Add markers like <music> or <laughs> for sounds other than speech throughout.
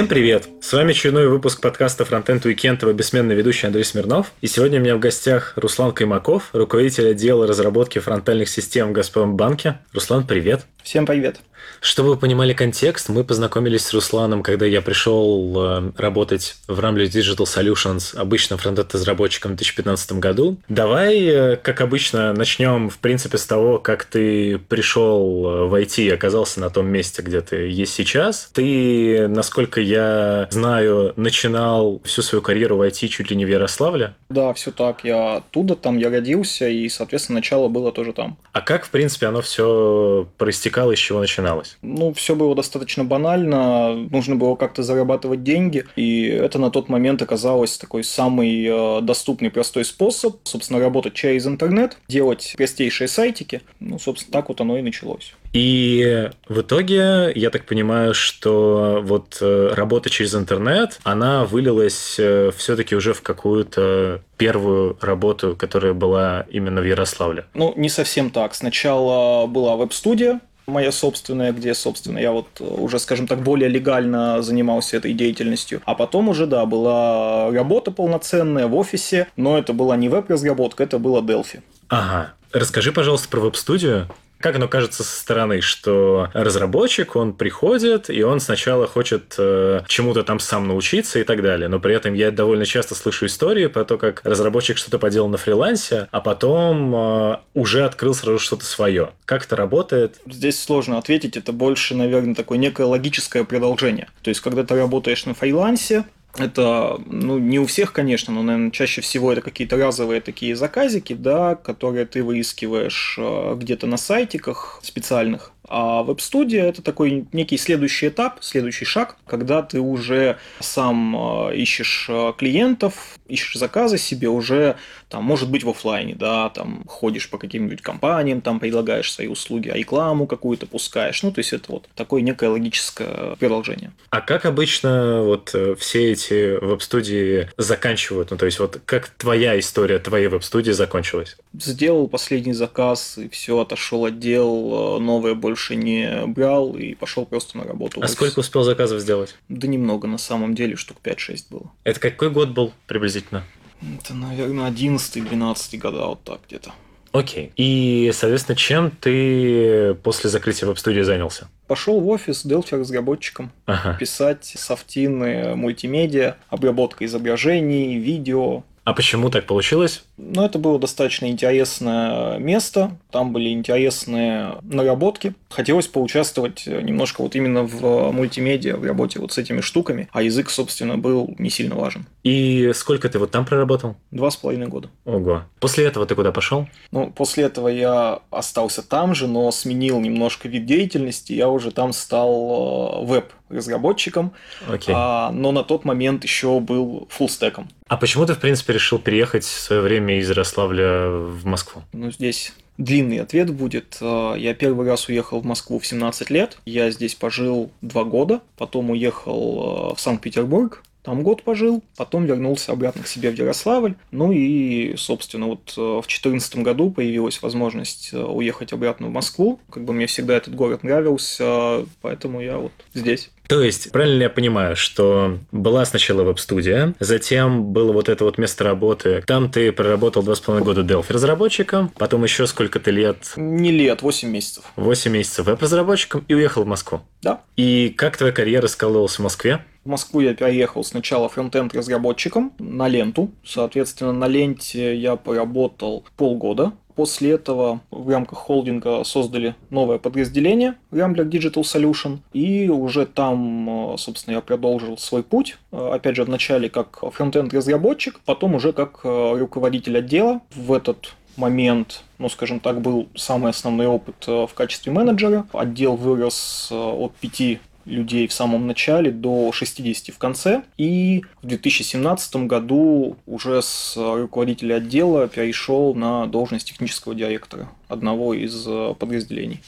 Всем привет! С вами очередной выпуск подкаста Frontend Weekend, его бессменный ведущий Андрей Смирнов. И сегодня у меня в гостях Руслан Каймаков, руководитель отдела разработки фронтальных систем в Газпромбанке. Руслан, привет! Всем привет! Чтобы вы понимали контекст, мы познакомились с Русланом, когда я пришел э, работать в Ramblers Digital Solutions обычным фронтенд-разработчиком в 2015 году. Давай, э, как обычно, начнем, в принципе, с того, как ты пришел э, в IT и оказался на том месте, где ты есть сейчас. Ты, насколько я знаю, начинал всю свою карьеру в IT чуть ли не в Ярославле. Да, все так. Я оттуда, там я родился, и, соответственно, начало было тоже там. А как, в принципе, оно все проистекало, из чего начиналось? Ну, все было достаточно банально. Нужно было как-то зарабатывать деньги. И это на тот момент оказалось такой самый э, доступный, простой способ. Собственно, работать через интернет, делать простейшие сайтики. Ну, собственно, так вот оно и началось. И в итоге, я так понимаю, что вот э, работа через интернет, она вылилась э, все-таки уже в какую-то первую работу, которая была именно в Ярославле. Ну, не совсем так. Сначала была веб-студия, моя собственная, где, собственно, я вот э, уже, скажем так, более легально занимался этой деятельностью. А потом уже, да, была работа полноценная в офисе, но это была не веб-разработка, это было Delphi. Ага. Расскажи, пожалуйста, про веб-студию. Как оно кажется со стороны, что разработчик, он приходит, и он сначала хочет э, чему-то там сам научиться и так далее. Но при этом я довольно часто слышу истории про то, как разработчик что-то поделал на фрилансе, а потом э, уже открыл сразу что-то свое. Как это работает? Здесь сложно ответить. Это больше, наверное, такое некое логическое продолжение. То есть, когда ты работаешь на фрилансе, это, ну, не у всех, конечно, но, наверное, чаще всего это какие-то разовые такие заказики, да, которые ты выискиваешь э, где-то на сайтиках специальных, а веб-студия – это такой некий следующий этап, следующий шаг, когда ты уже сам э, ищешь э, клиентов, ищешь заказы себе уже, там, может быть, в офлайне, да, там, ходишь по каким-нибудь компаниям, там, предлагаешь свои услуги, а рекламу какую-то пускаешь. Ну, то есть, это вот такое некое логическое продолжение. А как обычно вот э, все эти веб-студии заканчивают? Ну, то есть, вот как твоя история твоей веб-студии закончилась? Сделал последний заказ, и все, отошел отдел, новое больше больше не брал и пошел просто на работу. А сколько успел заказов сделать? Да немного, на самом деле, штук 5-6 было. Это какой год был приблизительно? Это, наверное, 11-12 года, вот так где-то. Окей. И, соответственно, чем ты после закрытия веб-студии занялся? Пошел в офис Delphi разработчиком ага. писать софтины, мультимедиа, обработка изображений, видео, а почему так получилось? Ну, это было достаточно интересное место, там были интересные наработки. Хотелось поучаствовать немножко вот именно в мультимедиа, в работе вот с этими штуками, а язык, собственно, был не сильно важен. И сколько ты вот там проработал? Два с половиной года. Ого. После этого ты куда пошел? Ну, после этого я остался там же, но сменил немножко вид деятельности, я уже там стал э, веб разработчиком, okay. а, но на тот момент еще был фуллстеком. А почему ты, в принципе, решил переехать в свое время из Ярославля в Москву? Ну, здесь длинный ответ будет. А, я первый раз уехал в Москву в 17 лет. Я здесь пожил два года. Потом уехал а, в Санкт-Петербург. Там год пожил, потом вернулся обратно к себе в Ярославль. Ну и, собственно, вот э, в 2014 году появилась возможность э, уехать обратно в Москву. Как бы мне всегда этот город нравился, поэтому я вот здесь. То есть, правильно ли я понимаю, что была сначала веб-студия, затем было вот это вот место работы, там ты проработал два с половиной года Delphi разработчиком, потом еще сколько-то лет... Не лет, 8 месяцев. 8 месяцев веб-разработчиком и уехал в Москву. Да. И как твоя карьера скололась в Москве? Москву я переехал сначала фронтенд разработчиком на ленту. Соответственно, на ленте я поработал полгода. После этого в рамках холдинга создали новое подразделение Rambler Digital Solution, и уже там, собственно, я продолжил свой путь. Опять же, вначале как фронтенд разработчик, потом уже как руководитель отдела. В этот момент, ну, скажем так, был самый основной опыт в качестве менеджера. Отдел вырос от 5 людей в самом начале до 60 в конце. И в 2017 году уже с руководителя отдела перешел на должность технического директора одного из подразделений.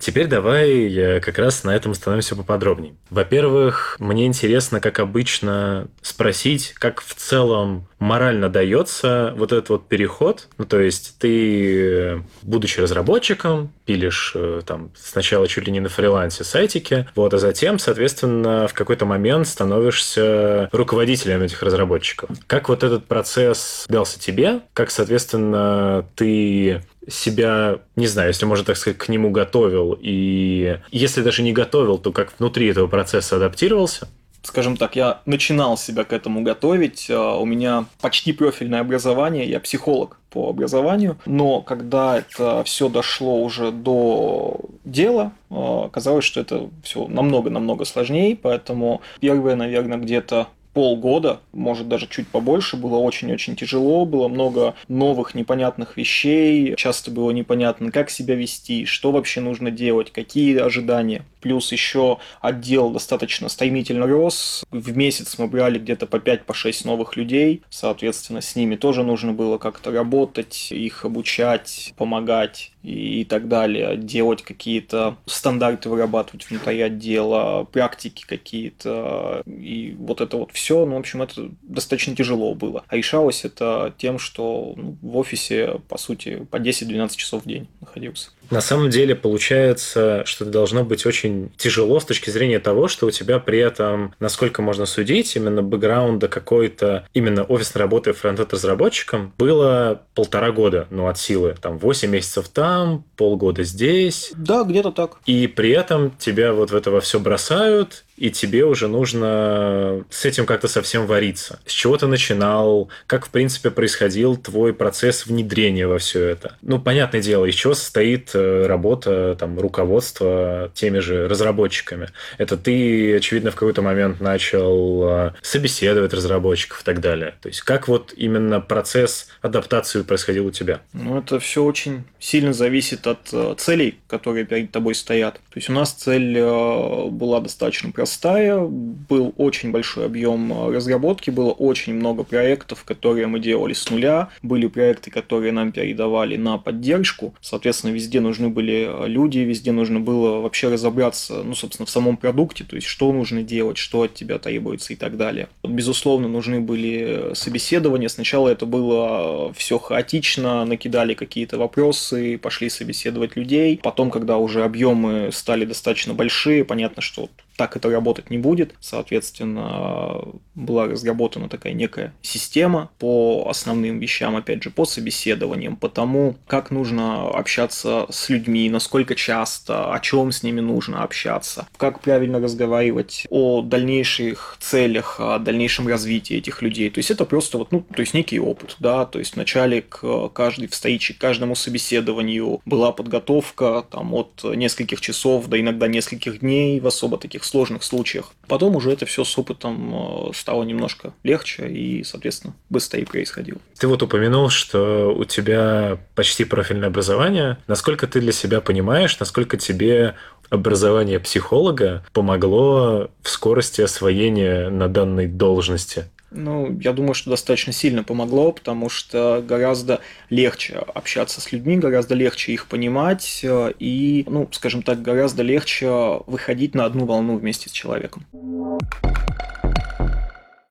Теперь давай как раз на этом становимся поподробнее. Во-первых, мне интересно, как обычно, спросить, как в целом морально дается вот этот вот переход. Ну, то есть ты, будучи разработчиком, пилишь э, там сначала чуть ли не на фрилансе сайтики, вот, а затем, соответственно, в какой-то момент становишься руководителем этих разработчиков. Как вот этот процесс дался тебе? Как, соответственно, ты себя, не знаю, если можно так сказать, к нему готовил, и если даже не готовил, то как внутри этого процесса адаптировался? скажем так, я начинал себя к этому готовить. А, у меня почти профильное образование, я психолог по образованию, но когда это все дошло уже до дела, а, оказалось, что это все намного-намного сложнее, поэтому первые, наверное, где-то полгода, может даже чуть побольше, было очень-очень тяжело, было много новых непонятных вещей, часто было непонятно, как себя вести, что вообще нужно делать, какие ожидания. Плюс еще отдел достаточно стремительно рос, в месяц мы брали где-то по 5-6 по новых людей, соответственно, с ними тоже нужно было как-то работать, их обучать, помогать и так далее, делать какие-то стандарты, вырабатывать внутри отдела, практики какие-то, и вот это вот все, ну, в общем, это достаточно тяжело было. А решалось это тем, что ну, в офисе, по сути, по 10-12 часов в день находился. На самом деле получается, что это должно быть очень тяжело с точки зрения того, что у тебя при этом, насколько можно судить, именно бэкграунда какой-то, именно офисной работы фронтенд-разработчиком было полтора года, ну, от силы. Там 8 месяцев там, полгода здесь. Да, где-то так. И при этом тебя вот в это во все бросают, и тебе уже нужно с этим как-то совсем вариться. С чего ты начинал, как, в принципе, происходил твой процесс внедрения во все это. Ну, понятное дело, из чего состоит э, работа там, руководства теми же разработчиками. Это ты, очевидно, в какой-то момент начал э, собеседовать разработчиков и так далее. То есть, как вот именно процесс адаптации происходил у тебя? Ну, это все очень сильно зависит от э, целей, которые перед тобой стоят. То есть, у нас цель была достаточно простая простая, был очень большой объем э, разработки, было очень много проектов, которые мы делали с нуля, были проекты, которые нам передавали на поддержку, соответственно, везде нужны были э, люди, везде нужно было вообще разобраться, ну, собственно, в самом продукте, то есть, что нужно делать, что от тебя требуется и так далее. Безусловно, нужны были собеседования, сначала это было все хаотично, накидали какие-то вопросы, пошли собеседовать людей, потом, когда уже объемы стали достаточно большие, понятно, что так это работать не будет. Соответственно, была разработана такая некая система по основным вещам, опять же, по собеседованиям, по тому, как нужно общаться с людьми, насколько часто, о чем с ними нужно общаться, как правильно разговаривать о дальнейших целях, о дальнейшем развитии этих людей. То есть это просто вот, ну, то есть некий опыт, да, то есть вначале к каждой встрече, к каждому собеседованию была подготовка там от нескольких часов до иногда нескольких дней в особо таких сложных случаях. Потом уже это все с опытом э, стало немножко легче и, соответственно, быстрее происходило. Ты вот упомянул, что у тебя почти профильное образование. Насколько ты для себя понимаешь, насколько тебе образование психолога помогло в скорости освоения на данной должности? Ну, я думаю, что достаточно сильно помогло, потому что гораздо легче общаться с людьми, гораздо легче их понимать э, и, ну, скажем так, гораздо легче выходить на одну волну вместе с человеком.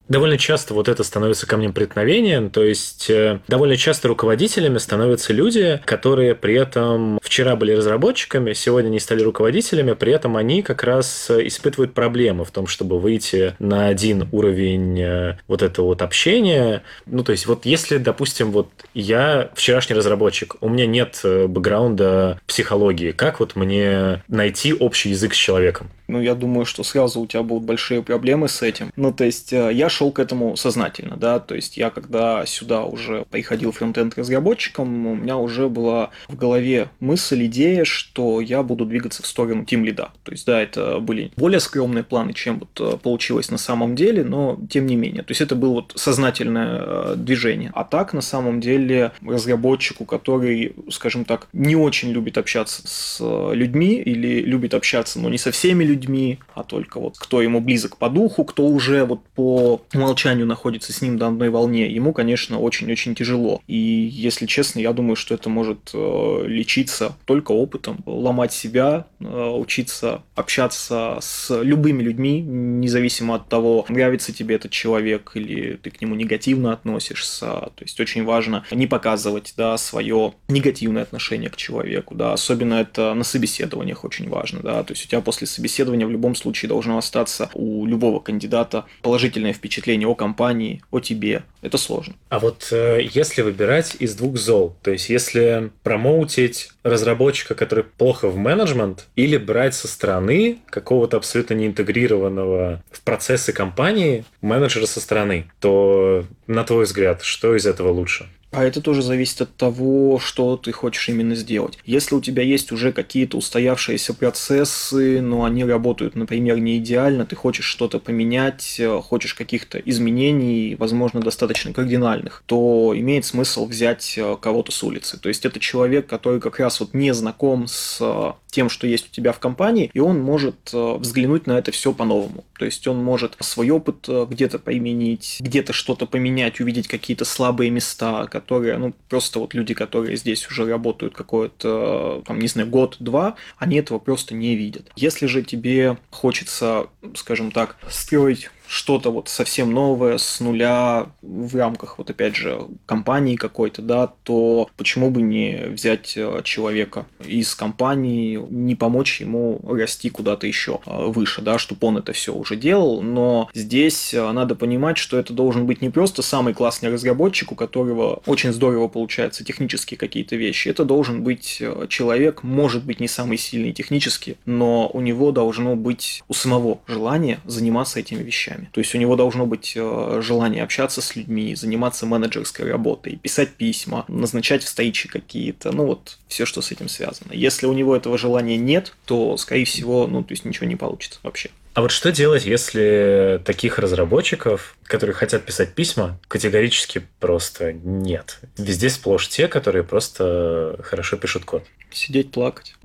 Довольно часто вот это становится камнем преткновения, то есть э, довольно часто руководителями становятся люди, которые при этом вчера были разработчиками, сегодня не стали руководителями, при этом они как раз э, испытывают проблемы в том, чтобы выйти на один уровень э, вот этого вот общения. Ну, то есть вот если, допустим, вот я вчерашний разработчик, у меня нет бэкграунда психологии, как вот мне найти общий язык с человеком? Ну, я думаю, что сразу у тебя будут большие проблемы с этим. Ну, то есть я шел к этому сознательно, да, то есть я когда сюда уже приходил фронтенд разработчиком, у меня уже была в голове мысль, идея, что я буду двигаться в сторону тим лида. То есть, да, это были более скромные планы, чем вот э, получилось на самом деле, но тем не менее. То есть это было вот сознательное э, движение. А так, на самом деле, разработчику, который, скажем так, не очень любит общаться с э, людьми или любит общаться, но не со всеми людьми, а только вот кто ему близок по духу, кто уже вот по умолчанию находится с ним на одной волне, ему, конечно, очень-очень тяжело. И, если честно, я думаю, что это может э, лечиться только опытом, ломать себя, э, учиться общаться с любыми людьми, независимо от того, нравится тебе этот человек или ты к нему негативно относишься. То есть очень важно не показывать да, свое негативное отношение к человеку. Да. Особенно это на собеседованиях очень важно. Да. То есть у тебя после собеседования в любом случае должно остаться у любого кандидата положительное впечатление о компании, о тебе. Это сложно. А вот э, если выбирать из двух зол, то есть если промоутить разработчика, который плохо в менеджмент, или брать со стороны какого-то абсолютно неинтегрированного в процессы компании менеджера со стороны, то, на твой взгляд, что из этого лучше? А это тоже зависит от того, что ты хочешь именно сделать. Если у тебя есть уже какие-то устоявшиеся процессы, но они работают, например, не идеально, ты хочешь что-то поменять, э, хочешь каких-то изменений, возможно, достаточно кардинальных, то имеет смысл взять э, кого-то с улицы. То есть это человек, который как раз вот не знаком с э, тем, что есть у тебя в компании, и он может взглянуть на это все по-новому. То есть он может свой опыт где-то применить, где-то что-то поменять, увидеть какие-то слабые места, которые, ну, просто вот люди, которые здесь уже работают какой-то, там, не знаю, год-два, они этого просто не видят. Если же тебе хочется, скажем так, строить что-то вот совсем новое с нуля в рамках вот опять же компании какой-то, да, то почему бы не взять э, человека из компании, не помочь ему расти куда-то еще э, выше, да, чтобы он это все уже делал, но здесь э, надо понимать, что это должен быть не просто самый классный разработчик, у которого очень здорово получаются технические какие-то вещи, это должен быть человек, может быть не самый сильный технически, но у него должно быть у самого желание заниматься этими вещами вещами. То есть у него должно быть э, желание общаться с людьми, заниматься менеджерской работой, писать письма, назначать встречи какие-то, ну вот все, что с этим связано. Если у него этого желания нет, то, скорее всего, ну, то есть ничего не получится вообще. А вот что делать, если таких разработчиков, которые хотят писать письма, категорически просто нет? Везде сплошь те, которые просто хорошо пишут код. Сидеть плакать.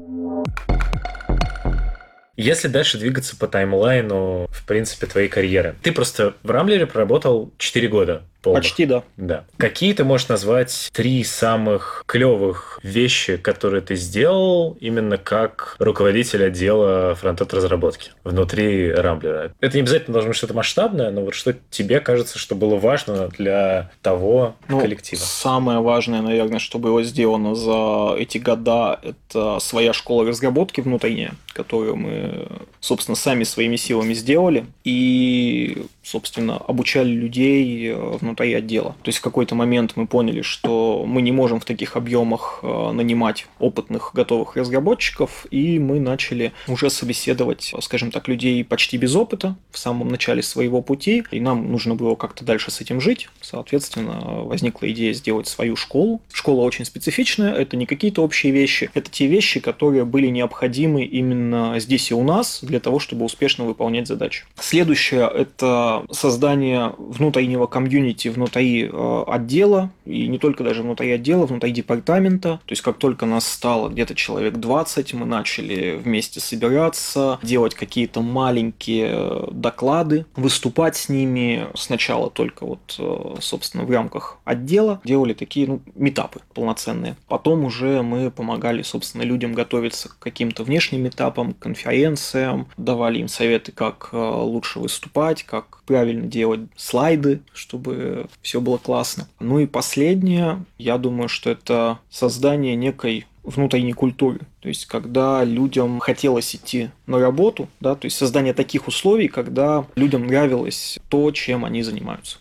Если дальше двигаться по таймлайну, в принципе, твоей карьеры. Ты просто в Рамблере проработал 4 года полных. Почти, да. Да. Какие ты можешь назвать три самых клевых вещи, которые ты сделал именно как руководитель отдела фронтенд разработки внутри Рамблера? Это не обязательно должно быть что-то масштабное, но вот что тебе кажется, что было важно для того ну, коллектива? Самое важное, наверное, что было сделано за эти года, это своя школа разработки внутренняя, которую мы, собственно, сами своими силами сделали. И собственно, обучали людей э, внутри отдела. То есть в какой-то момент мы поняли, что мы не можем в таких объемах э, нанимать опытных готовых разработчиков, и мы начали уже собеседовать, скажем так, людей почти без опыта в самом начале своего пути, и нам нужно было как-то дальше с этим жить. Соответственно, возникла идея сделать свою школу. Школа очень специфичная, это не какие-то общие вещи, это те вещи, которые были необходимы именно здесь и у нас для того, чтобы успешно выполнять задачи. Следующее – это создание внутреннего комьюнити внутри э, отдела, и не только даже внутри отдела, внутри департамента. То есть как только нас стало где-то человек 20, мы начали вместе собираться, делать какие-то маленькие э, доклады, выступать с ними сначала только вот, э, собственно, в рамках отдела, делали такие, ну, метапы полноценные. Потом уже мы помогали, собственно, людям готовиться к каким-то внешним этапам, конференциям, давали им советы, как лучше выступать, как правильно делать слайды, чтобы все было классно. Ну и последнее, я думаю, что это создание некой внутренней культуры. То есть, когда людям хотелось идти на работу, да, то есть создание таких условий, когда людям нравилось то, чем они занимаются.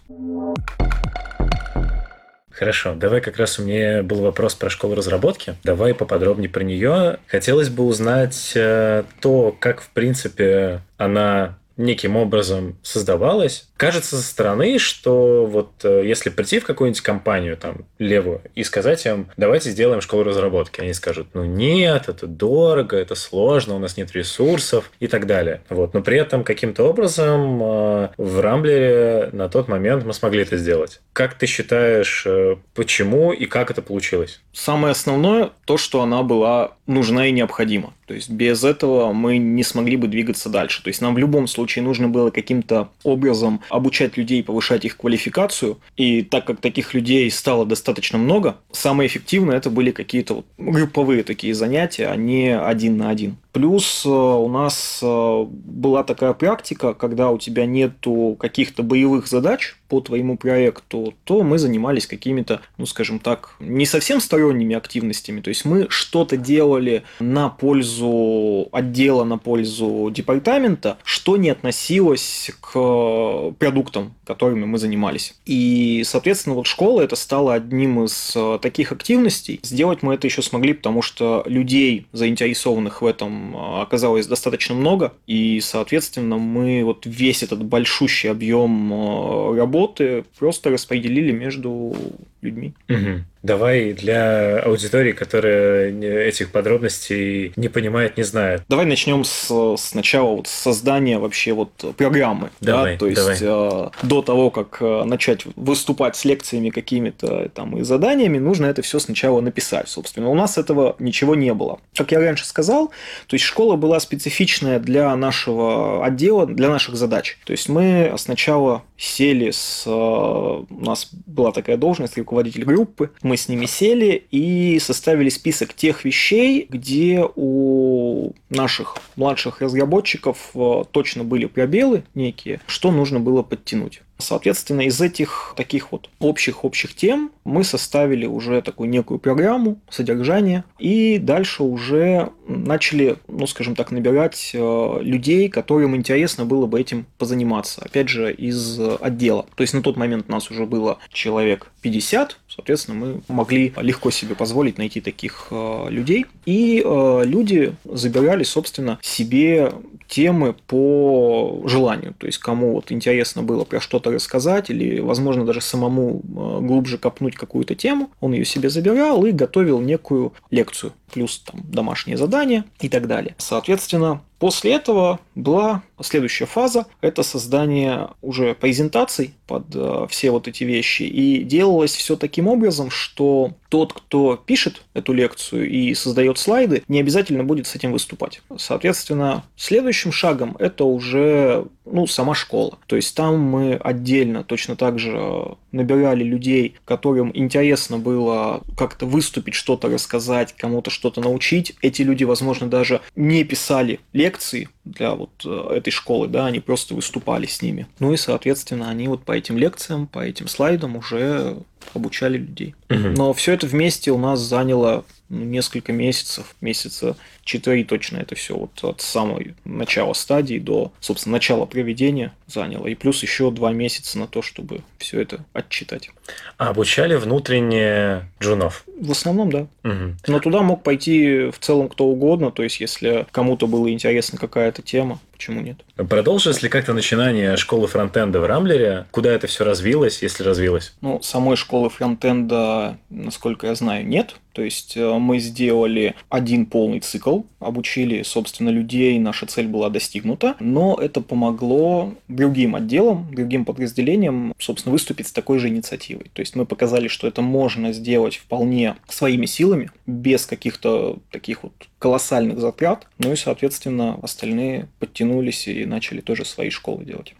Хорошо, давай как раз у меня был вопрос про школу разработки. Давай поподробнее про нее. Хотелось бы узнать э, то, как в принципе она неким образом создавалась. Кажется со стороны, что вот э, если прийти в какую-нибудь компанию там левую и сказать им, давайте сделаем школу разработки, они скажут, ну нет, это дорого, это сложно, у нас нет ресурсов и так далее. Вот. Но при этом каким-то образом э, в Рамблере на тот момент мы смогли это сделать. Как ты считаешь, э, почему и как это получилось? Самое основное то, что она была нужна и необходима. То есть без этого мы не смогли бы двигаться дальше. То есть нам в любом случае нужно было каким-то образом обучать людей, повышать их квалификацию. И так как таких людей стало достаточно много, самое эффективное это были какие-то групповые такие занятия, а не один на один. Плюс э, у нас э, была такая практика, когда у тебя нету каких-то боевых задач по твоему проекту, то мы занимались какими-то, ну скажем так, не совсем сторонними активностями. То есть мы что-то делали на пользу отдела, на пользу департамента, что не относилось к продуктам, которыми мы занимались. И, соответственно, вот школа это стала одним из э, таких активностей. Сделать мы это еще смогли, потому что людей, заинтересованных в этом Э, оказалось достаточно много, и, соответственно, мы вот весь этот большущий объем э, работы просто распределили между людьми. Угу. Давай для аудитории, которая этих подробностей не понимает, не знает. Давай начнем с сначала вот создания вообще вот программы. Давай, да? То есть давай. Э, до того, как э, начать выступать с лекциями какими-то там и заданиями, нужно это все сначала написать. Собственно, у нас этого ничего не было. Как я раньше сказал, то есть школа была специфичная для нашего отдела, для наших задач. То есть мы сначала сели с... Э, у нас была такая должность, руководитель группы. Мы с ними сели и составили список тех вещей, где у наших младших разработчиков э, точно были пробелы некие, что нужно было подтянуть. Соответственно, из этих таких вот общих-общих тем мы составили уже такую некую программу, содержание, и дальше уже начали, ну, скажем так, набирать э, людей, которым интересно было бы этим позаниматься. Опять же, из отдела. То есть на тот момент у нас уже было человек 50, соответственно, мы могли легко себе позволить найти таких э, людей. И э, люди забирали, собственно, себе темы по желанию. То есть, кому вот интересно было про что-то рассказать или, возможно, даже самому э, глубже копнуть какую-то тему, он ее себе забирал и готовил некую лекцию, плюс там домашние задания и так далее. Соответственно, После этого была следующая фаза, это создание уже презентаций под э, все вот эти вещи. И делалось все таким образом, что тот, кто пишет эту лекцию и создает слайды, не обязательно будет с этим выступать. Соответственно, следующим шагом это уже ну, сама школа. То есть там мы отдельно точно так же набирали людей, которым интересно было как-то выступить, что-то рассказать, кому-то что-то научить. Эти люди, возможно, даже не писали лекции для вот э, этой школы, да, они просто выступали с ними. Ну и, соответственно, они вот по этим лекциям, по этим слайдам уже обучали людей. Угу. Но все это вместе у нас заняло ну, несколько месяцев, месяца 4 точно это все вот от самого начала стадии до, собственно, начала проведения заняло. И плюс еще два месяца на то, чтобы все это отчитать. А обучали внутренне джунов? В основном, да. Угу. Но туда мог пойти в целом кто угодно, то есть если кому-то было интересна какая-то тема, почему нет? Продолжилось ли как-то начинание школы фронтенда в Рамблере? Куда это все развилось, если развилось? Ну, самой школы фронтенда, насколько я знаю, нет. То есть э, мы сделали один полный цикл, обучили, собственно, людей, наша цель была достигнута, но это помогло другим отделам, другим подразделениям, собственно, выступить с такой же инициативой. То есть мы показали, что это можно сделать вполне своими силами, без каких-то таких вот колоссальных затрат, ну и, соответственно, остальные подтянулись и начали тоже свои школы делать.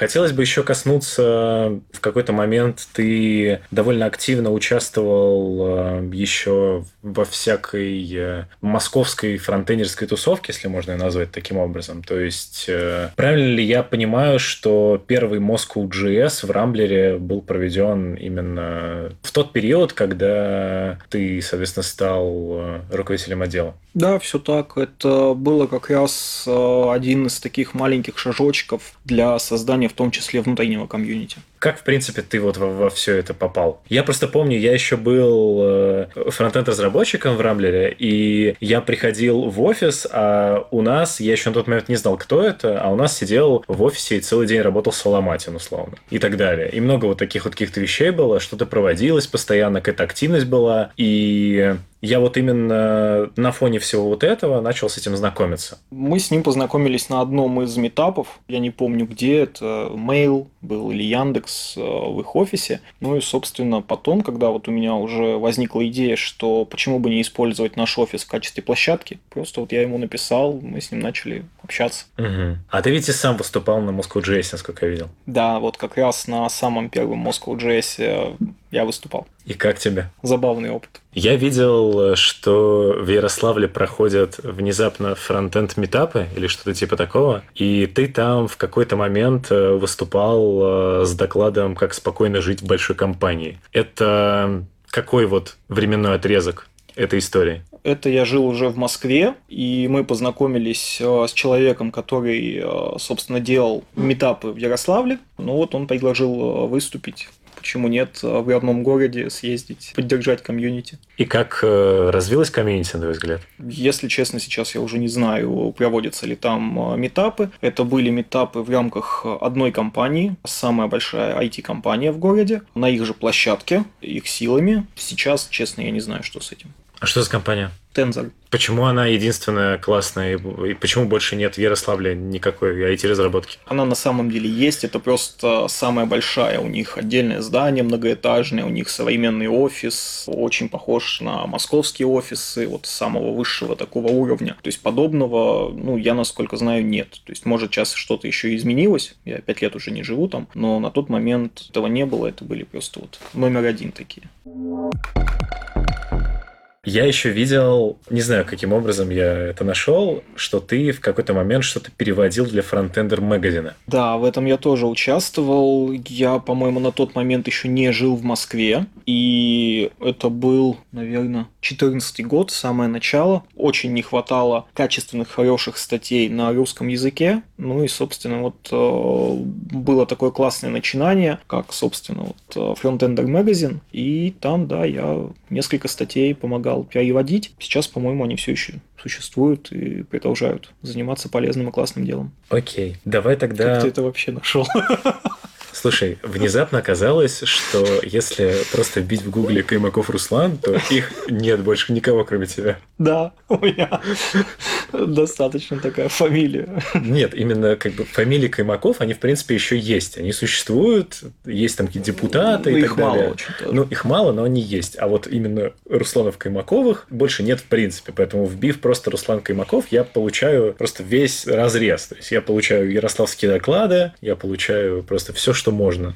Хотелось бы еще коснуться, в какой-то момент ты довольно активно участвовал э, еще во всякой э, московской фронтендерской тусовке, если можно ее назвать таким образом. То есть, э, правильно ли я понимаю, что первый Moscow JS в Рамблере был проведен именно в тот период, когда ты, соответственно, стал руководителем отдела? Да, все так. Это было как раз один из таких маленьких шажочков для создания в том числе внутреннего комьюнити. Как, в принципе, ты вот во, во все это попал? Я просто помню, я еще был э, фронтенд-разработчиком в Рамблере, и я приходил в офис, а у нас, я еще на тот момент не знал, кто это, а у нас сидел в офисе и целый день работал Соломатин, условно, и так далее. И много вот таких вот каких-то вещей было, что-то проводилось постоянно, какая-то активность была, и я вот именно на фоне всего вот этого начал с этим знакомиться. Мы с ним познакомились на одном из метапов, я не помню где, это Mail был или Яндекс э, в их офисе. Ну и, собственно, потом, когда вот у меня уже возникла идея, что почему бы не использовать наш офис в качестве площадки, просто вот я ему написал, мы с ним начали общаться. Угу. А ты ведь и сам выступал на Moscow.js, насколько я видел. Да, вот как раз на самом первом Moscow.js я выступал. И как тебе? Забавный опыт. Я видел, что в Ярославле проходят внезапно фронтенд метапы или что-то типа такого, и ты там в какой-то момент э, выступал э, с докладом «Как спокойно жить в большой компании». Это какой вот временной отрезок этой истории? Это я жил уже в Москве, и мы познакомились э, с человеком, который, собственно, делал метапы в Ярославле. Ну вот он предложил выступить почему нет в родном городе съездить, поддержать комьюнити. И как э, развилась комьюнити, на твой взгляд? Если честно, сейчас я уже не знаю, проводятся ли там э, метапы. Это были метапы в рамках одной компании, самая большая IT-компания в городе, на их же площадке, их силами. Сейчас, честно, я не знаю, что с этим. А что за компания? Tensor. Почему она единственная классная, и почему больше нет в Ярославле никакой IT-разработки? Она на самом деле есть, это просто самая большая. У них отдельное здание многоэтажное, у них современный офис, очень похож на московские офисы, вот самого высшего такого уровня. То есть подобного, ну, я насколько знаю, нет. То есть, может, сейчас что-то еще изменилось, я пять лет уже не живу там, но на тот момент этого не было, это были просто вот номер один такие. Я еще видел, не знаю, каким образом я это нашел, что ты в какой-то момент что-то переводил для фронтендер магазина. Да, в этом я тоже участвовал. Я, по-моему, на тот момент еще не жил в Москве. И это был, наверное, 14 год, самое начало. Очень не хватало качественных, хороших статей на русском языке. Ну и, собственно, вот э, было такое классное начинание, как, собственно, вот э, Frontender Magazine. И там, да, я несколько статей помогал помогал переводить. Сейчас, по-моему, они все еще существуют и продолжают заниматься полезным и классным делом. Окей, давай тогда... Как ты это вообще нашел? <laughs> Слушай, внезапно оказалось, что если просто вбить в гугле Каймаков Руслан, то их нет больше никого, кроме тебя. Да, у меня достаточно такая фамилия. Нет, именно как бы фамилии Каймаков, они в принципе еще есть. Они существуют, есть там какие-то депутаты ну, и так далее. Мало очень -то. ну, их мало, но они есть. А вот именно Русланов Каймаковых больше нет в принципе. Поэтому вбив просто Руслан Каймаков, я получаю просто весь разрез. То есть я получаю ярославские доклады, я получаю просто все, что можно.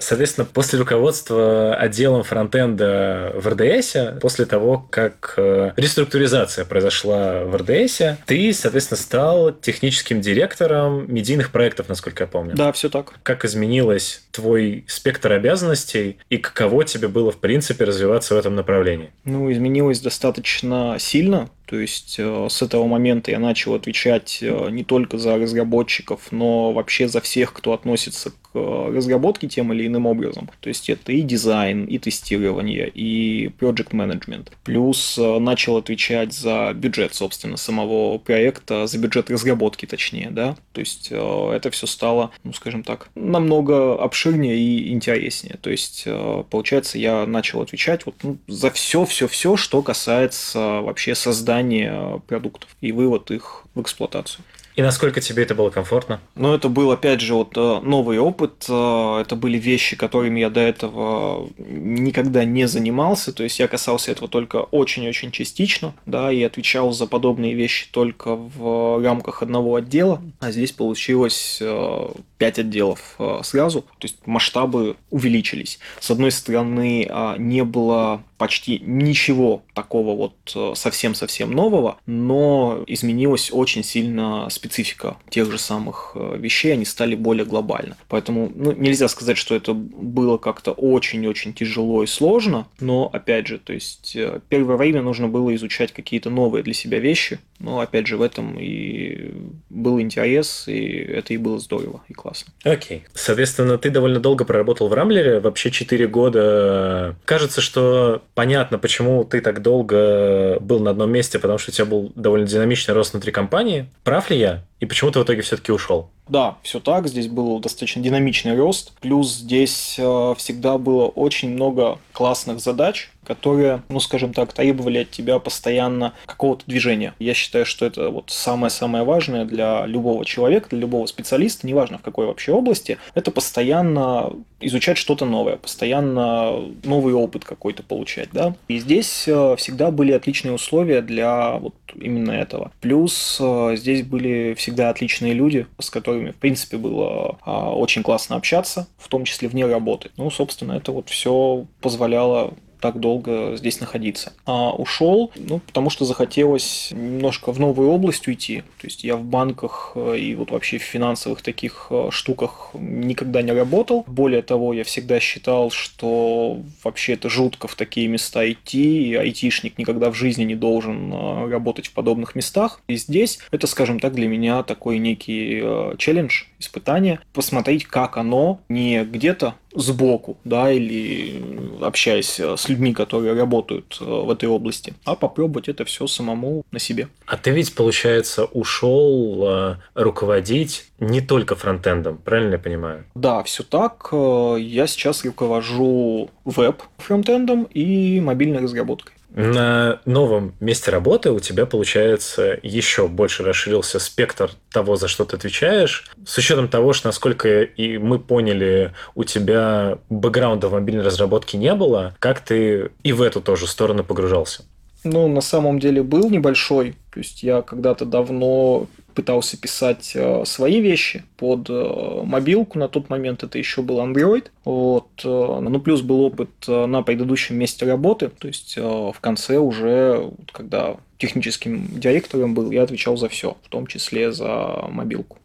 Соответственно, после руководства отделом фронтенда в РДС, после того, как э, реструктуризация произошла в РДС, ты, соответственно, стал техническим директором медийных проектов, насколько я помню. Да, все так. Как изменилось твой спектр обязанностей и каково тебе было, в принципе, развиваться в этом направлении? Ну, изменилось достаточно сильно. То есть э, с этого момента я начал отвечать э, не только за разработчиков, но вообще за всех, кто относится э, разработке тем или иным образом. То есть это и дизайн, и тестирование, и project management. Плюс начал отвечать за бюджет, собственно, самого проекта, за бюджет разработки точнее, да. То есть это все стало, ну, скажем так, намного обширнее и интереснее. То есть, получается, я начал отвечать вот, ну, за все-все-все, что касается вообще создания продуктов и вывод их в эксплуатацию. И насколько тебе это было комфортно? Ну, это был, опять же, вот э, новый опыт. Э, это были вещи, которыми я до этого никогда не занимался. То есть я касался этого только очень-очень частично, да, и отвечал за подобные вещи только в рамках одного отдела. А здесь получилось э, пять отделов сразу. То есть масштабы увеличились. С одной стороны, а, не было почти ничего такого вот совсем-совсем нового, но изменилась очень сильно специфика тех же самых э, вещей, они стали более глобальны. Поэтому ну, нельзя сказать, что это было как-то очень-очень тяжело и сложно, но опять же, то есть э, первое время нужно было изучать какие-то новые для себя вещи, но опять же в этом и был интерес, и это и было здорово и классно. Окей. Okay. Соответственно, ты довольно долго проработал в Рамблере, вообще 4 года. Кажется, что понятно, почему ты так долго был на одном месте, потому что у тебя был довольно динамичный рост внутри компании. Прав ли я? И почему ты в итоге все-таки ушел? Да, все так. Здесь был достаточно динамичный рост. Плюс здесь э, всегда было очень много классных задач, которые, ну, скажем так, требовали от тебя постоянно какого-то движения. Я считаю, что это вот самое-самое важное для любого человека, для любого специалиста, неважно в какой вообще области, это постоянно изучать что-то новое, постоянно новый опыт какой-то получать, да. И здесь э, всегда были отличные условия для вот именно этого. Плюс э, здесь были всегда отличные люди, с которыми, в принципе, было а, очень классно общаться, в том числе вне работы. Ну, собственно, это вот все позволяло так долго здесь находиться. А ушел, ну, потому что захотелось немножко в новую область уйти. То есть я в банках э, и вот вообще в финансовых таких э, штуках никогда не работал. Более того, я всегда считал, что вообще это жутко в такие места идти, и айтишник никогда в жизни не должен э, работать в подобных местах. И здесь это, скажем так, для меня такой некий челлендж, испытание, посмотреть, как оно не где-то сбоку, да, или общаясь с людьми, которые работают э, в этой области, а попробовать это все самому на себе. А ты ведь, получается, ушел э, руководить не только фронтендом, правильно я понимаю? Да, все так. Э, я сейчас руковожу веб-фронтендом и мобильной разработкой. На новом месте работы у тебя, получается, еще больше расширился спектр того, за что ты отвечаешь. С учетом того, что, насколько и мы поняли, у тебя бэкграунда в мобильной разработке не было, как ты и в эту тоже сторону погружался? Ну, на самом деле был небольшой. То есть я когда-то давно пытался писать э, свои вещи под э, мобилку. На тот момент это еще был Android. Вот. Э, ну, плюс был опыт на предыдущем месте работы. То есть в конце уже, когда техническим директором был, я отвечал за все, в том числе за мобилку.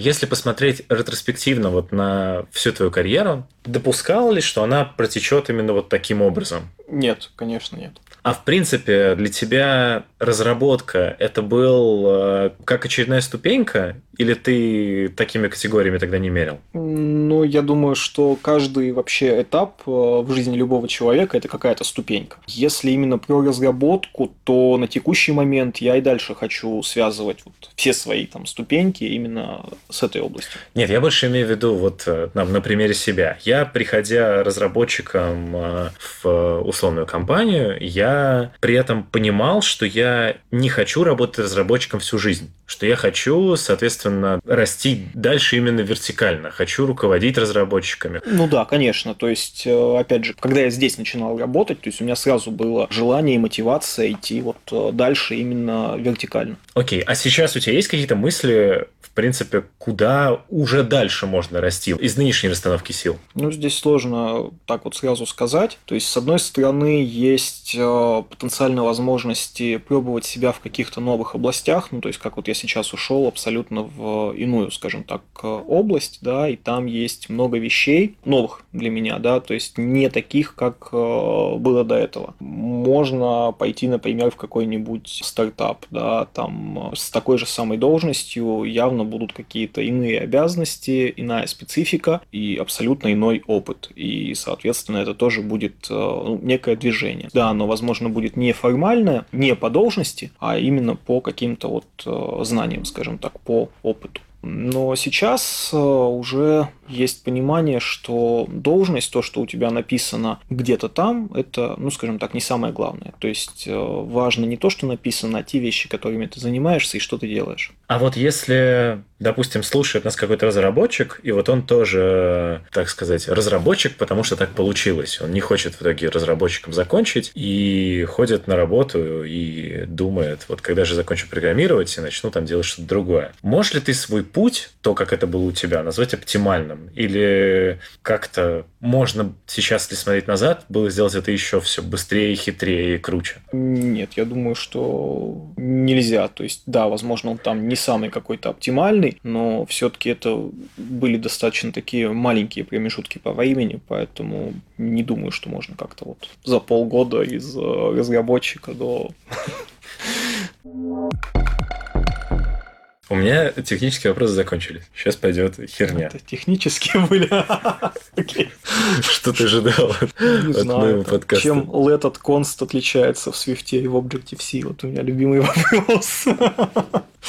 Если посмотреть ретроспективно вот на всю твою карьеру, допускал ли, что она протечет именно вот таким образом? Нет, конечно, нет. А в принципе, для тебя разработка это был э, как очередная ступенька, или ты такими категориями тогда не мерил? Ну, я думаю, что каждый вообще этап э, в жизни любого человека это какая-то ступенька. Если именно про разработку, то на текущий момент я и дальше хочу связывать вот все свои там ступеньки именно с этой областью. Нет, я больше имею в виду вот э, на, на примере себя. Я, приходя разработчиком в условную компанию, я при этом понимал, что я не хочу работать разработчиком всю жизнь, что я хочу, соответственно, расти дальше именно вертикально, хочу руководить разработчиками. Ну да, конечно. То есть, э, опять же, когда я здесь начинал работать, то есть у меня сразу было желание и мотивация идти вот э, дальше именно вертикально. Окей, а сейчас у тебя есть какие-то мысли, в принципе, куда уже дальше можно расти из нынешней расстановки сил? Ну, здесь сложно так вот сразу сказать. То есть, с одной стороны, есть э, потенциальные возможности пробовать себя в каких-то новых областях. Ну, то есть, как вот я сейчас ушел абсолютно в иную, скажем так, область, да, и там есть много вещей новых для меня, да, то есть не таких, как э, было до этого. Можно пойти, например, в какой-нибудь стартап, да, там с такой же самой должностью явно будут какие-то иные обязанности, иная специфика и абсолютно иной опыт. И, соответственно, это тоже будет э, ну, некое движение. Да, оно, возможно, будет не формальное, не по должности, а именно по каким-то вот э, знаниям, скажем так, по опыту. Но сейчас э, уже есть понимание, что должность, то, что у тебя написано где-то там, это, ну, скажем так, не самое главное. То есть э, важно не то, что написано, а те вещи, которыми ты занимаешься и что ты делаешь. А вот если, допустим, слушает нас какой-то разработчик, и вот он тоже, так сказать, разработчик, потому что так получилось. Он не хочет в итоге разработчиком закончить и ходит на работу и думает, вот когда же закончу программировать и начну там делать что-то другое. Можешь ли ты свой путь, то, как это было у тебя, назвать оптимальным? Или как-то можно сейчас, если смотреть назад, было сделать это еще все быстрее, хитрее и круче? Нет, я думаю, что нельзя. То есть, да, возможно, он там не самый какой-то оптимальный, но все-таки это были достаточно такие маленькие промежутки по времени, поэтому не думаю, что можно как-то вот за полгода из э, разработчика до У меня технические вопросы закончились. Сейчас пойдет херня. Это технические были. <laughs> Что ты ожидал от моего подкаста? Чем let от const отличается в Swift и в Objective-C? Вот у меня любимый <laughs> вопрос.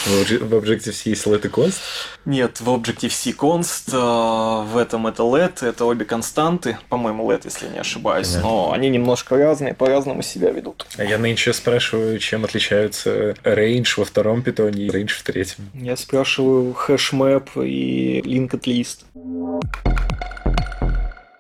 В Objective-C есть let и const? Нет, в Objective-C const, э, в этом это let, это обе константы, по-моему, let, если не ошибаюсь, но они немножко разные, по-разному себя ведут. А я нынче спрашиваю, чем отличаются range во втором питоне и range в третьем. Я спрашиваю хэшмэп и linked list.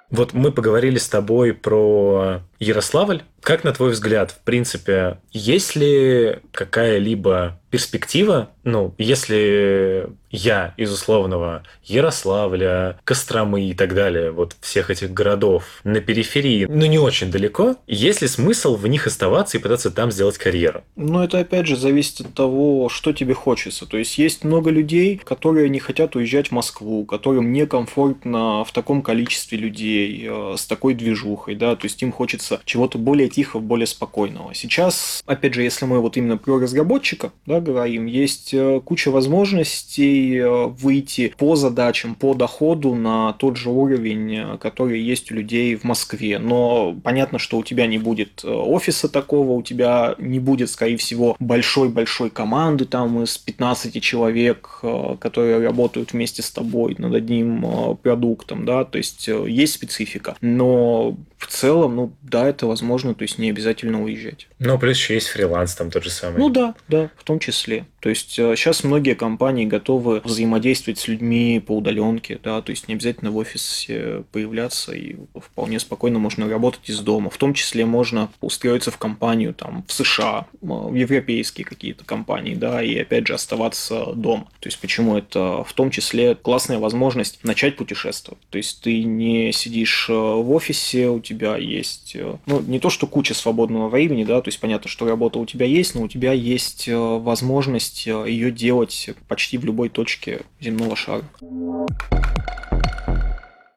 Вот мы поговорили с тобой про Ярославль. Как, на твой взгляд, в принципе, есть ли какая-либо перспектива, ну, если я из условного Ярославля, Костромы и так далее, вот всех этих городов на периферии, но не очень далеко, есть ли смысл в них оставаться и пытаться там сделать карьеру? Ну, это опять же зависит от того, что тебе хочется. То есть есть много людей, которые не хотят уезжать в Москву, которым некомфортно в таком количестве людей, э, с такой движухой, да, то есть им хочется чего-то более тихого, более спокойного. Сейчас, опять же, если мы вот именно про разработчика, да, говорим, есть э, куча возможностей э, выйти по задачам, по доходу на тот же уровень, э, который есть у людей в Москве. Но понятно, что у тебя не будет офиса такого, у тебя не будет, скорее всего, большой-большой команды там из 15 человек, которые работают вместе с тобой над одним продуктом, да, то есть есть специфика. Но в целом, ну да, это возможно, то есть не обязательно уезжать. Ну, плюс еще есть фриланс там тот же самый. Ну да, да, в том числе. То есть сейчас э, многие компании готовы взаимодействовать с людьми по удаленке, да, то есть не обязательно в офисе появляться, и вполне спокойно можно работать из дома. В том числе можно устроиться в компанию там в США, в европейские какие-то компании, да, и опять же оставаться дома. То есть почему это в том числе классная возможность начать путешествовать. То есть ты не сидишь э, в офисе, у тебя есть, э, ну, не то, что куча свободного времени, да, то есть понятно, что работа у тебя есть, но у тебя есть возможность возможность э, ее делать почти в любой точке земного шара.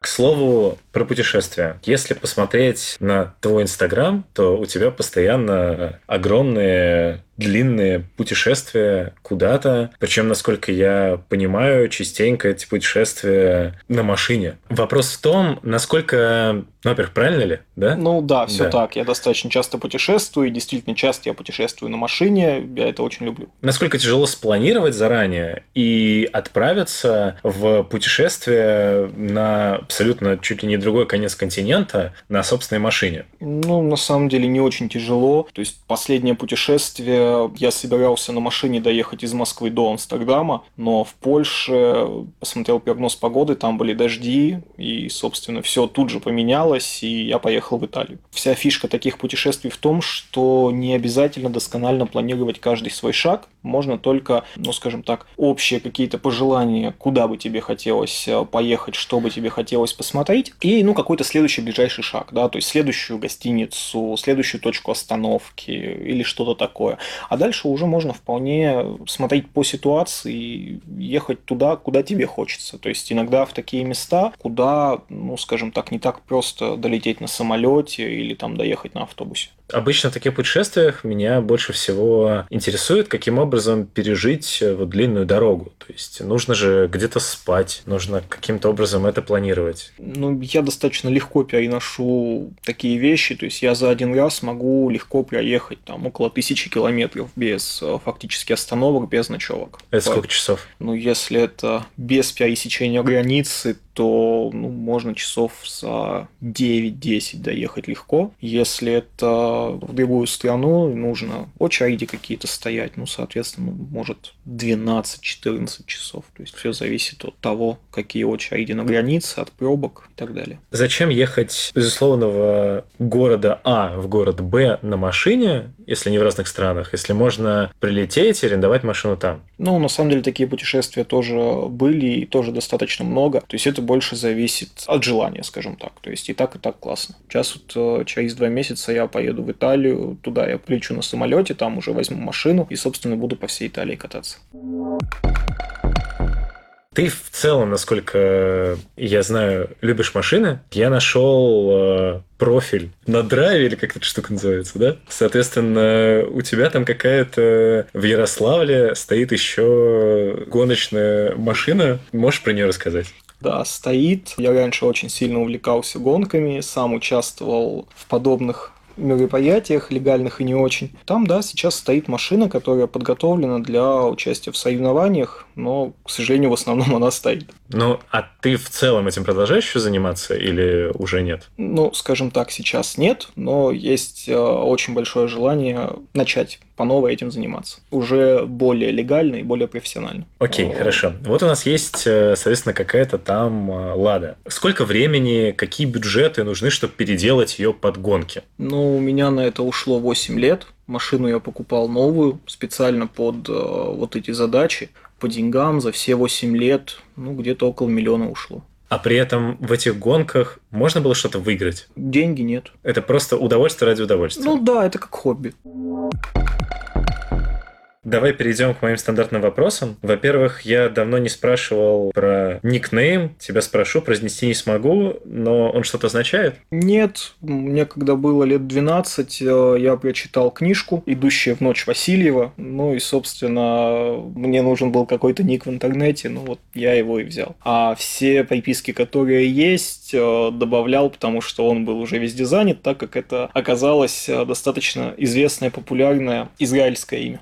К слову, про путешествия. Если посмотреть на твой Инстаграм, то у тебя постоянно огромные длинные путешествия куда-то. Причем, насколько я понимаю, частенько эти путешествия на машине. Вопрос в том, насколько ну, во-первых, правильно ли, да? Ну да, все да. так. Я достаточно часто путешествую, и действительно часто я путешествую на машине. Я это очень люблю. Насколько тяжело спланировать заранее и отправиться в путешествие на абсолютно чуть ли не другой конец континента на собственной машине? Ну, на самом деле не очень тяжело. То есть последнее путешествие я собирался на машине доехать из Москвы до Амстердама, но в Польше посмотрел прогноз погоды, там были дожди, и, собственно, все тут же поменялось и я поехал в Италию. Вся фишка таких путешествий в том, что не обязательно досконально планировать каждый свой шаг, можно только, ну скажем так, общие какие-то пожелания, куда бы тебе хотелось э, поехать, что бы тебе хотелось посмотреть, и ну какой-то следующий ближайший шаг, да, то есть следующую гостиницу, следующую точку остановки или что-то такое. А дальше уже можно вполне смотреть по ситуации ехать туда, куда тебе хочется. То есть иногда в такие места, куда, ну скажем так, не так просто долететь на самолете или там доехать на автобусе. Обычно в таких путешествиях меня больше всего интересует, каким образом пережить э, вот длинную дорогу. То есть нужно же где-то спать, нужно каким-то образом это планировать. Ну, я достаточно легко переношу такие вещи. То есть я за один раз могу легко проехать там около тысячи километров без э, фактически остановок, без ночевок. Это сколько часов? Ну, если это без пересечения границы, то ну, можно часов за 9-10 доехать легко. Если это в другую страну, нужно очереди какие-то стоять, ну, соответственно, может 12-14 часов. То есть все зависит от того, какие очереди на границе, от пробок и так далее. Зачем ехать из условного города А в город Б на машине, если не в разных странах, если можно прилететь и арендовать машину там? Ну, на самом деле, такие путешествия тоже были и тоже достаточно много. То есть это больше зависит от желания, скажем так. То есть и так, и так классно. Сейчас вот э, через два месяца я поеду в Италию, туда я полечу на самолете, там уже возьму машину и, собственно, буду по всей Италии кататься. Ты в целом, насколько я знаю, любишь машины. Я нашел э, профиль на драйве, или как эта штука называется, да? Соответственно, у тебя там какая-то в Ярославле стоит еще гоночная машина. Можешь про нее рассказать? Да, стоит. Я раньше очень сильно увлекался гонками, сам участвовал в подобных мероприятиях, легальных и не очень. Там, да, сейчас стоит машина, которая подготовлена для участия в соревнованиях, но, к сожалению, в основном <laughs> она стоит. Ну, а ты в целом этим продолжаешь еще заниматься или уже нет? Ну, скажем так, сейчас нет, но есть э, очень большое желание начать по новой этим заниматься. Уже более легально и более профессионально. Окей, okay, хорошо. Вот у нас есть, э, соответственно, какая-то там э, лада. Сколько времени, какие бюджеты нужны, чтобы переделать ее под гонки? Ну, у меня на это ушло 8 лет. Машину я покупал новую, специально под э, вот эти задачи. По деньгам за все 8 лет, ну, где-то около миллиона ушло. А при этом в этих гонках можно было что-то выиграть? Деньги нет. Это просто удовольствие ради удовольствия? Ну да, это как хобби. Давай перейдем к моим стандартным вопросам. Во-первых, я давно не спрашивал про никнейм. Тебя спрошу, произнести не смогу, но он что-то означает? Нет. Мне когда было лет 12, э, я прочитал книжку «Идущая в ночь Васильева». Ну и, собственно, мне нужен был какой-то ник в интернете, ну вот я его и взял. А все приписки, которые есть, э, добавлял, потому что он был уже везде занят, так как это оказалось э, достаточно известное, популярное израильское имя.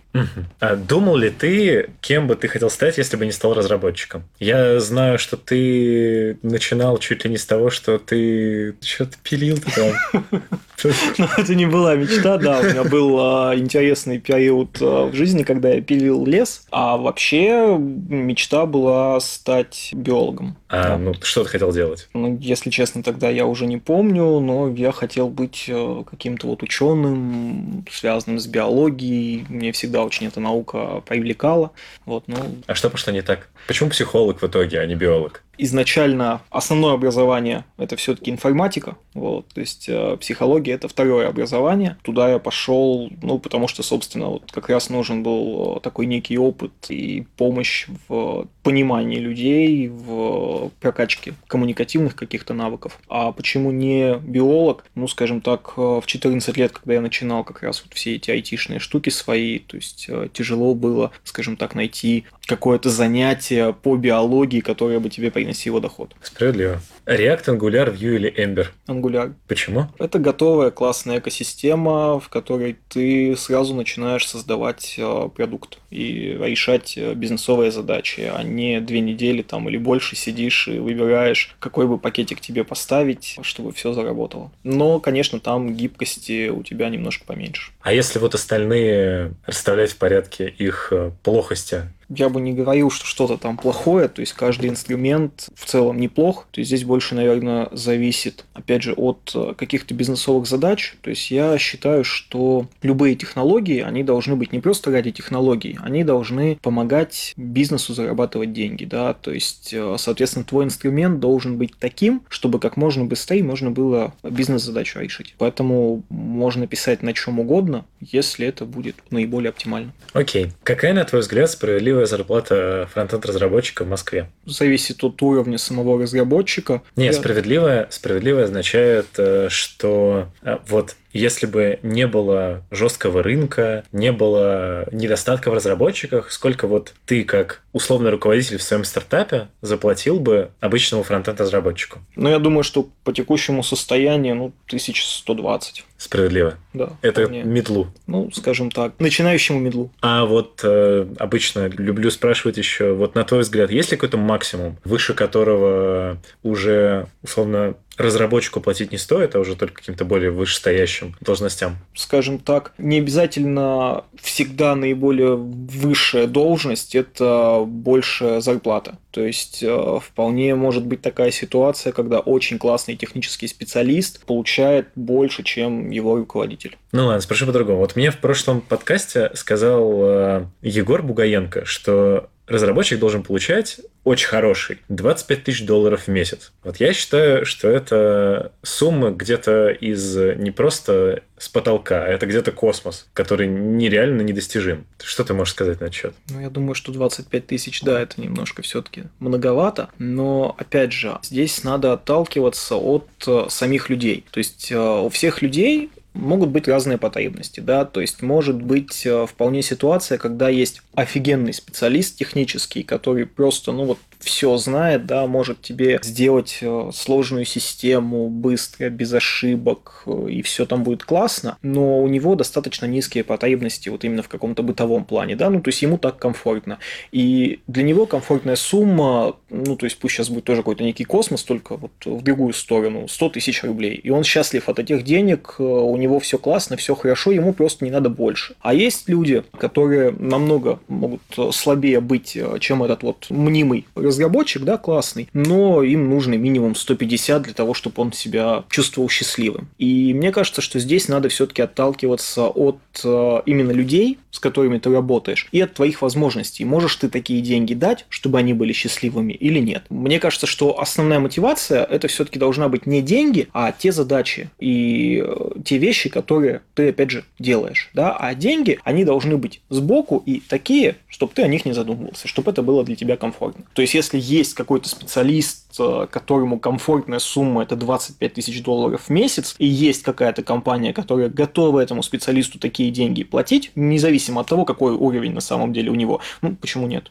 Думал ли ты, кем бы ты хотел стать, если бы не стал разработчиком? Я знаю, что ты начинал чуть ли не с того, что ты что-то пилил ты там. <laughs> <laughs> Ну, это не была мечта, да. У меня был а, интересный период а, в жизни, когда я пилил лес. А вообще мечта была стать биологом. А, ну, что ты хотел делать? Ну, если честно, тогда я уже не помню, но я хотел быть э, каким-то вот ученым, связанным с биологией. Мне всегда очень эта наука привлекала. Вот, ну... А что пошло не так? Почему психолог в итоге, а не биолог? Изначально основное образование это все-таки информатика, вот, то есть э, психология это второе образование. Туда я пошел, ну, потому что, собственно, вот как раз нужен был э, такой некий опыт и помощь в понимании людей, в прокачке коммуникативных каких-то навыков. А почему не биолог? Ну, скажем так, э, в 14 лет, когда я начинал как раз вот все эти айтишные штуки свои, то есть э, тяжело было, скажем так, найти какое-то занятие по биологии, которое бы тебе приносило доход. Справедливо. React, Angular, Vue или Ember? Angular. Почему? Это готовая классная экосистема, в которой ты сразу начинаешь создавать э, продукт и решать э, бизнесовые задачи, а не две недели там или больше сидишь и выбираешь, какой бы пакетик тебе поставить, чтобы все заработало. Но, конечно, там гибкости у тебя немножко поменьше. А если вот остальные расставлять в порядке их э, плохости, я бы не говорил, что что-то там плохое, то есть каждый инструмент в целом неплох, то есть здесь больше, наверное, зависит, опять же, от э, каких-то бизнесовых задач, то есть я считаю, что любые технологии, они должны быть не просто ради технологий, они должны помогать бизнесу зарабатывать деньги, да, то есть, э, соответственно, твой инструмент должен быть таким, чтобы как можно быстрее можно было бизнес-задачу решить. Поэтому можно писать на чем угодно, если это будет наиболее оптимально. Окей. Какая, на твой взгляд, справедливая справедливая зарплата фронтенд-разработчика в Москве? Зависит от уровня самого разработчика. Не, Я... справедливая, справедливая означает, э, что э, вот если бы не было жесткого рынка, не было недостатка в разработчиках, сколько вот ты как условный руководитель в своем стартапе заплатил бы обычному фронтенд-разработчику? Ну, я думаю, что по текущему состоянию, ну, 1120. Справедливо. Да. Это вполне. медлу. Ну, скажем так, начинающему медлу. А вот э, обычно люблю спрашивать еще, вот на твой взгляд, есть ли какой-то максимум, выше которого уже условно разработчику платить не стоит, а уже только каким-то более вышестоящим должностям? Скажем так, не обязательно всегда наиболее высшая должность – это большая зарплата. То есть э, вполне может быть такая ситуация, когда очень классный технический специалист получает больше, чем его руководитель. Ну ладно, спрошу по-другому. Вот мне в прошлом подкасте сказал э, Егор Бугаенко, что разработчик должен получать очень хороший 25 тысяч долларов в месяц. Вот я считаю, что это сумма где-то из не просто с потолка, а это где-то космос, который нереально недостижим. Что ты можешь сказать на этот счет? Ну, я думаю, что 25 тысяч, да, это немножко все-таки многовато, но, опять же, здесь надо отталкиваться от э, самих людей. То есть э, у всех людей могут быть разные потребности, да, то есть может быть э, вполне ситуация, когда есть офигенный специалист технический, который просто, ну вот, все знает, да, может тебе сделать э, сложную систему быстро, без ошибок, э, и все там будет классно, но у него достаточно низкие потребности вот именно в каком-то бытовом плане, да, ну, то есть ему так комфортно. И для него комфортная сумма, ну, то есть пусть сейчас будет тоже какой-то некий космос, только вот в другую сторону, 100 тысяч рублей. И он счастлив от этих денег, у него все классно, все хорошо, ему просто не надо больше. А есть люди, которые намного могут слабее быть, чем этот вот мнимый разработчик, да, классный, но им нужно минимум 150 для того, чтобы он себя чувствовал счастливым. И мне кажется, что здесь надо все-таки отталкиваться от э, именно людей, с которыми ты работаешь, и от твоих возможностей. Можешь ты такие деньги дать, чтобы они были счастливыми или нет. Мне кажется, что основная мотивация это все-таки должна быть не деньги, а те задачи и э, те вещи, которые ты, опять же, делаешь. Да? А деньги, они должны быть сбоку и такие, чтобы ты о них не задумывался, чтобы это было для тебя комфортно. То есть, если есть какой-то специалист, которому комфортная сумма это 25 тысяч долларов в месяц, и есть какая-то компания, которая готова этому специалисту такие деньги платить, независимо от того, какой уровень на самом деле у него, ну, почему нет?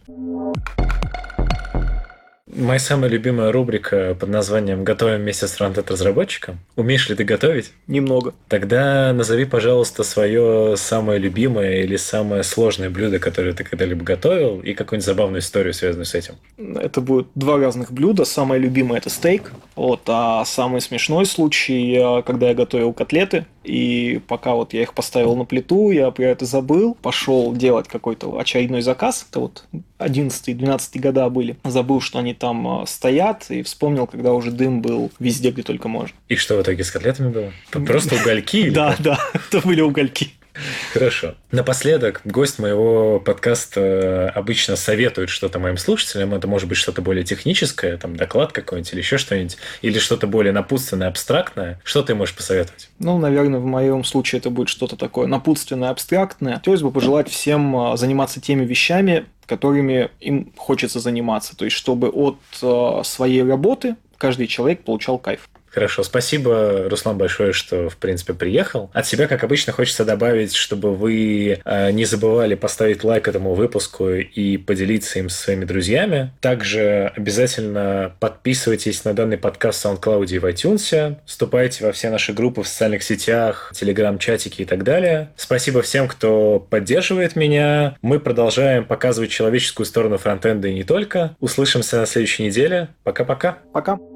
Моя самая любимая рубрика под названием «Готовим вместе с фронтенд-разработчиком». Умеешь ли ты готовить? Немного. Тогда назови, пожалуйста, свое самое любимое или самое сложное блюдо, которое ты когда-либо готовил, и какую-нибудь забавную историю, связанную с этим. Это будут два разных блюда. Самое любимое – это стейк. Вот, а самый смешной случай, когда я готовил котлеты, и пока вот я их поставил на плиту, я про это забыл, пошел делать какой-то очередной заказ. Это вот 11-12 года были. Забыл, что они там а, стоят, и вспомнил, когда уже дым был везде, где только можно. И что в итоге с котлетами было? Просто угольки? Да, да, <laughs> это были угольки. Хорошо. Напоследок, гость моего подкаста обычно советует что-то моим слушателям. Это может быть что-то более техническое, там доклад какой-нибудь или еще что-нибудь, или что-то более напутственное, абстрактное. Что ты можешь посоветовать? Ну, наверное, в моем случае это будет что-то такое напутственное, абстрактное. Хотелось бы пожелать всем а, заниматься теми вещами, которыми им хочется заниматься. То есть, чтобы от а, своей работы каждый человек получал кайф. Хорошо, спасибо, Руслан, большое, что, в принципе, приехал. От себя, как обычно, хочется добавить, чтобы вы э, не забывали поставить лайк этому выпуску и поделиться им со своими друзьями. Также обязательно подписывайтесь на данный подкаст в SoundCloud и в iTunes. Вступайте во все наши группы в социальных сетях, телеграм-чатики и так далее. Спасибо всем, кто поддерживает меня. Мы продолжаем показывать человеческую сторону фронтенда и не только. Услышимся на следующей неделе. Пока-пока. Пока. -пока. Пока.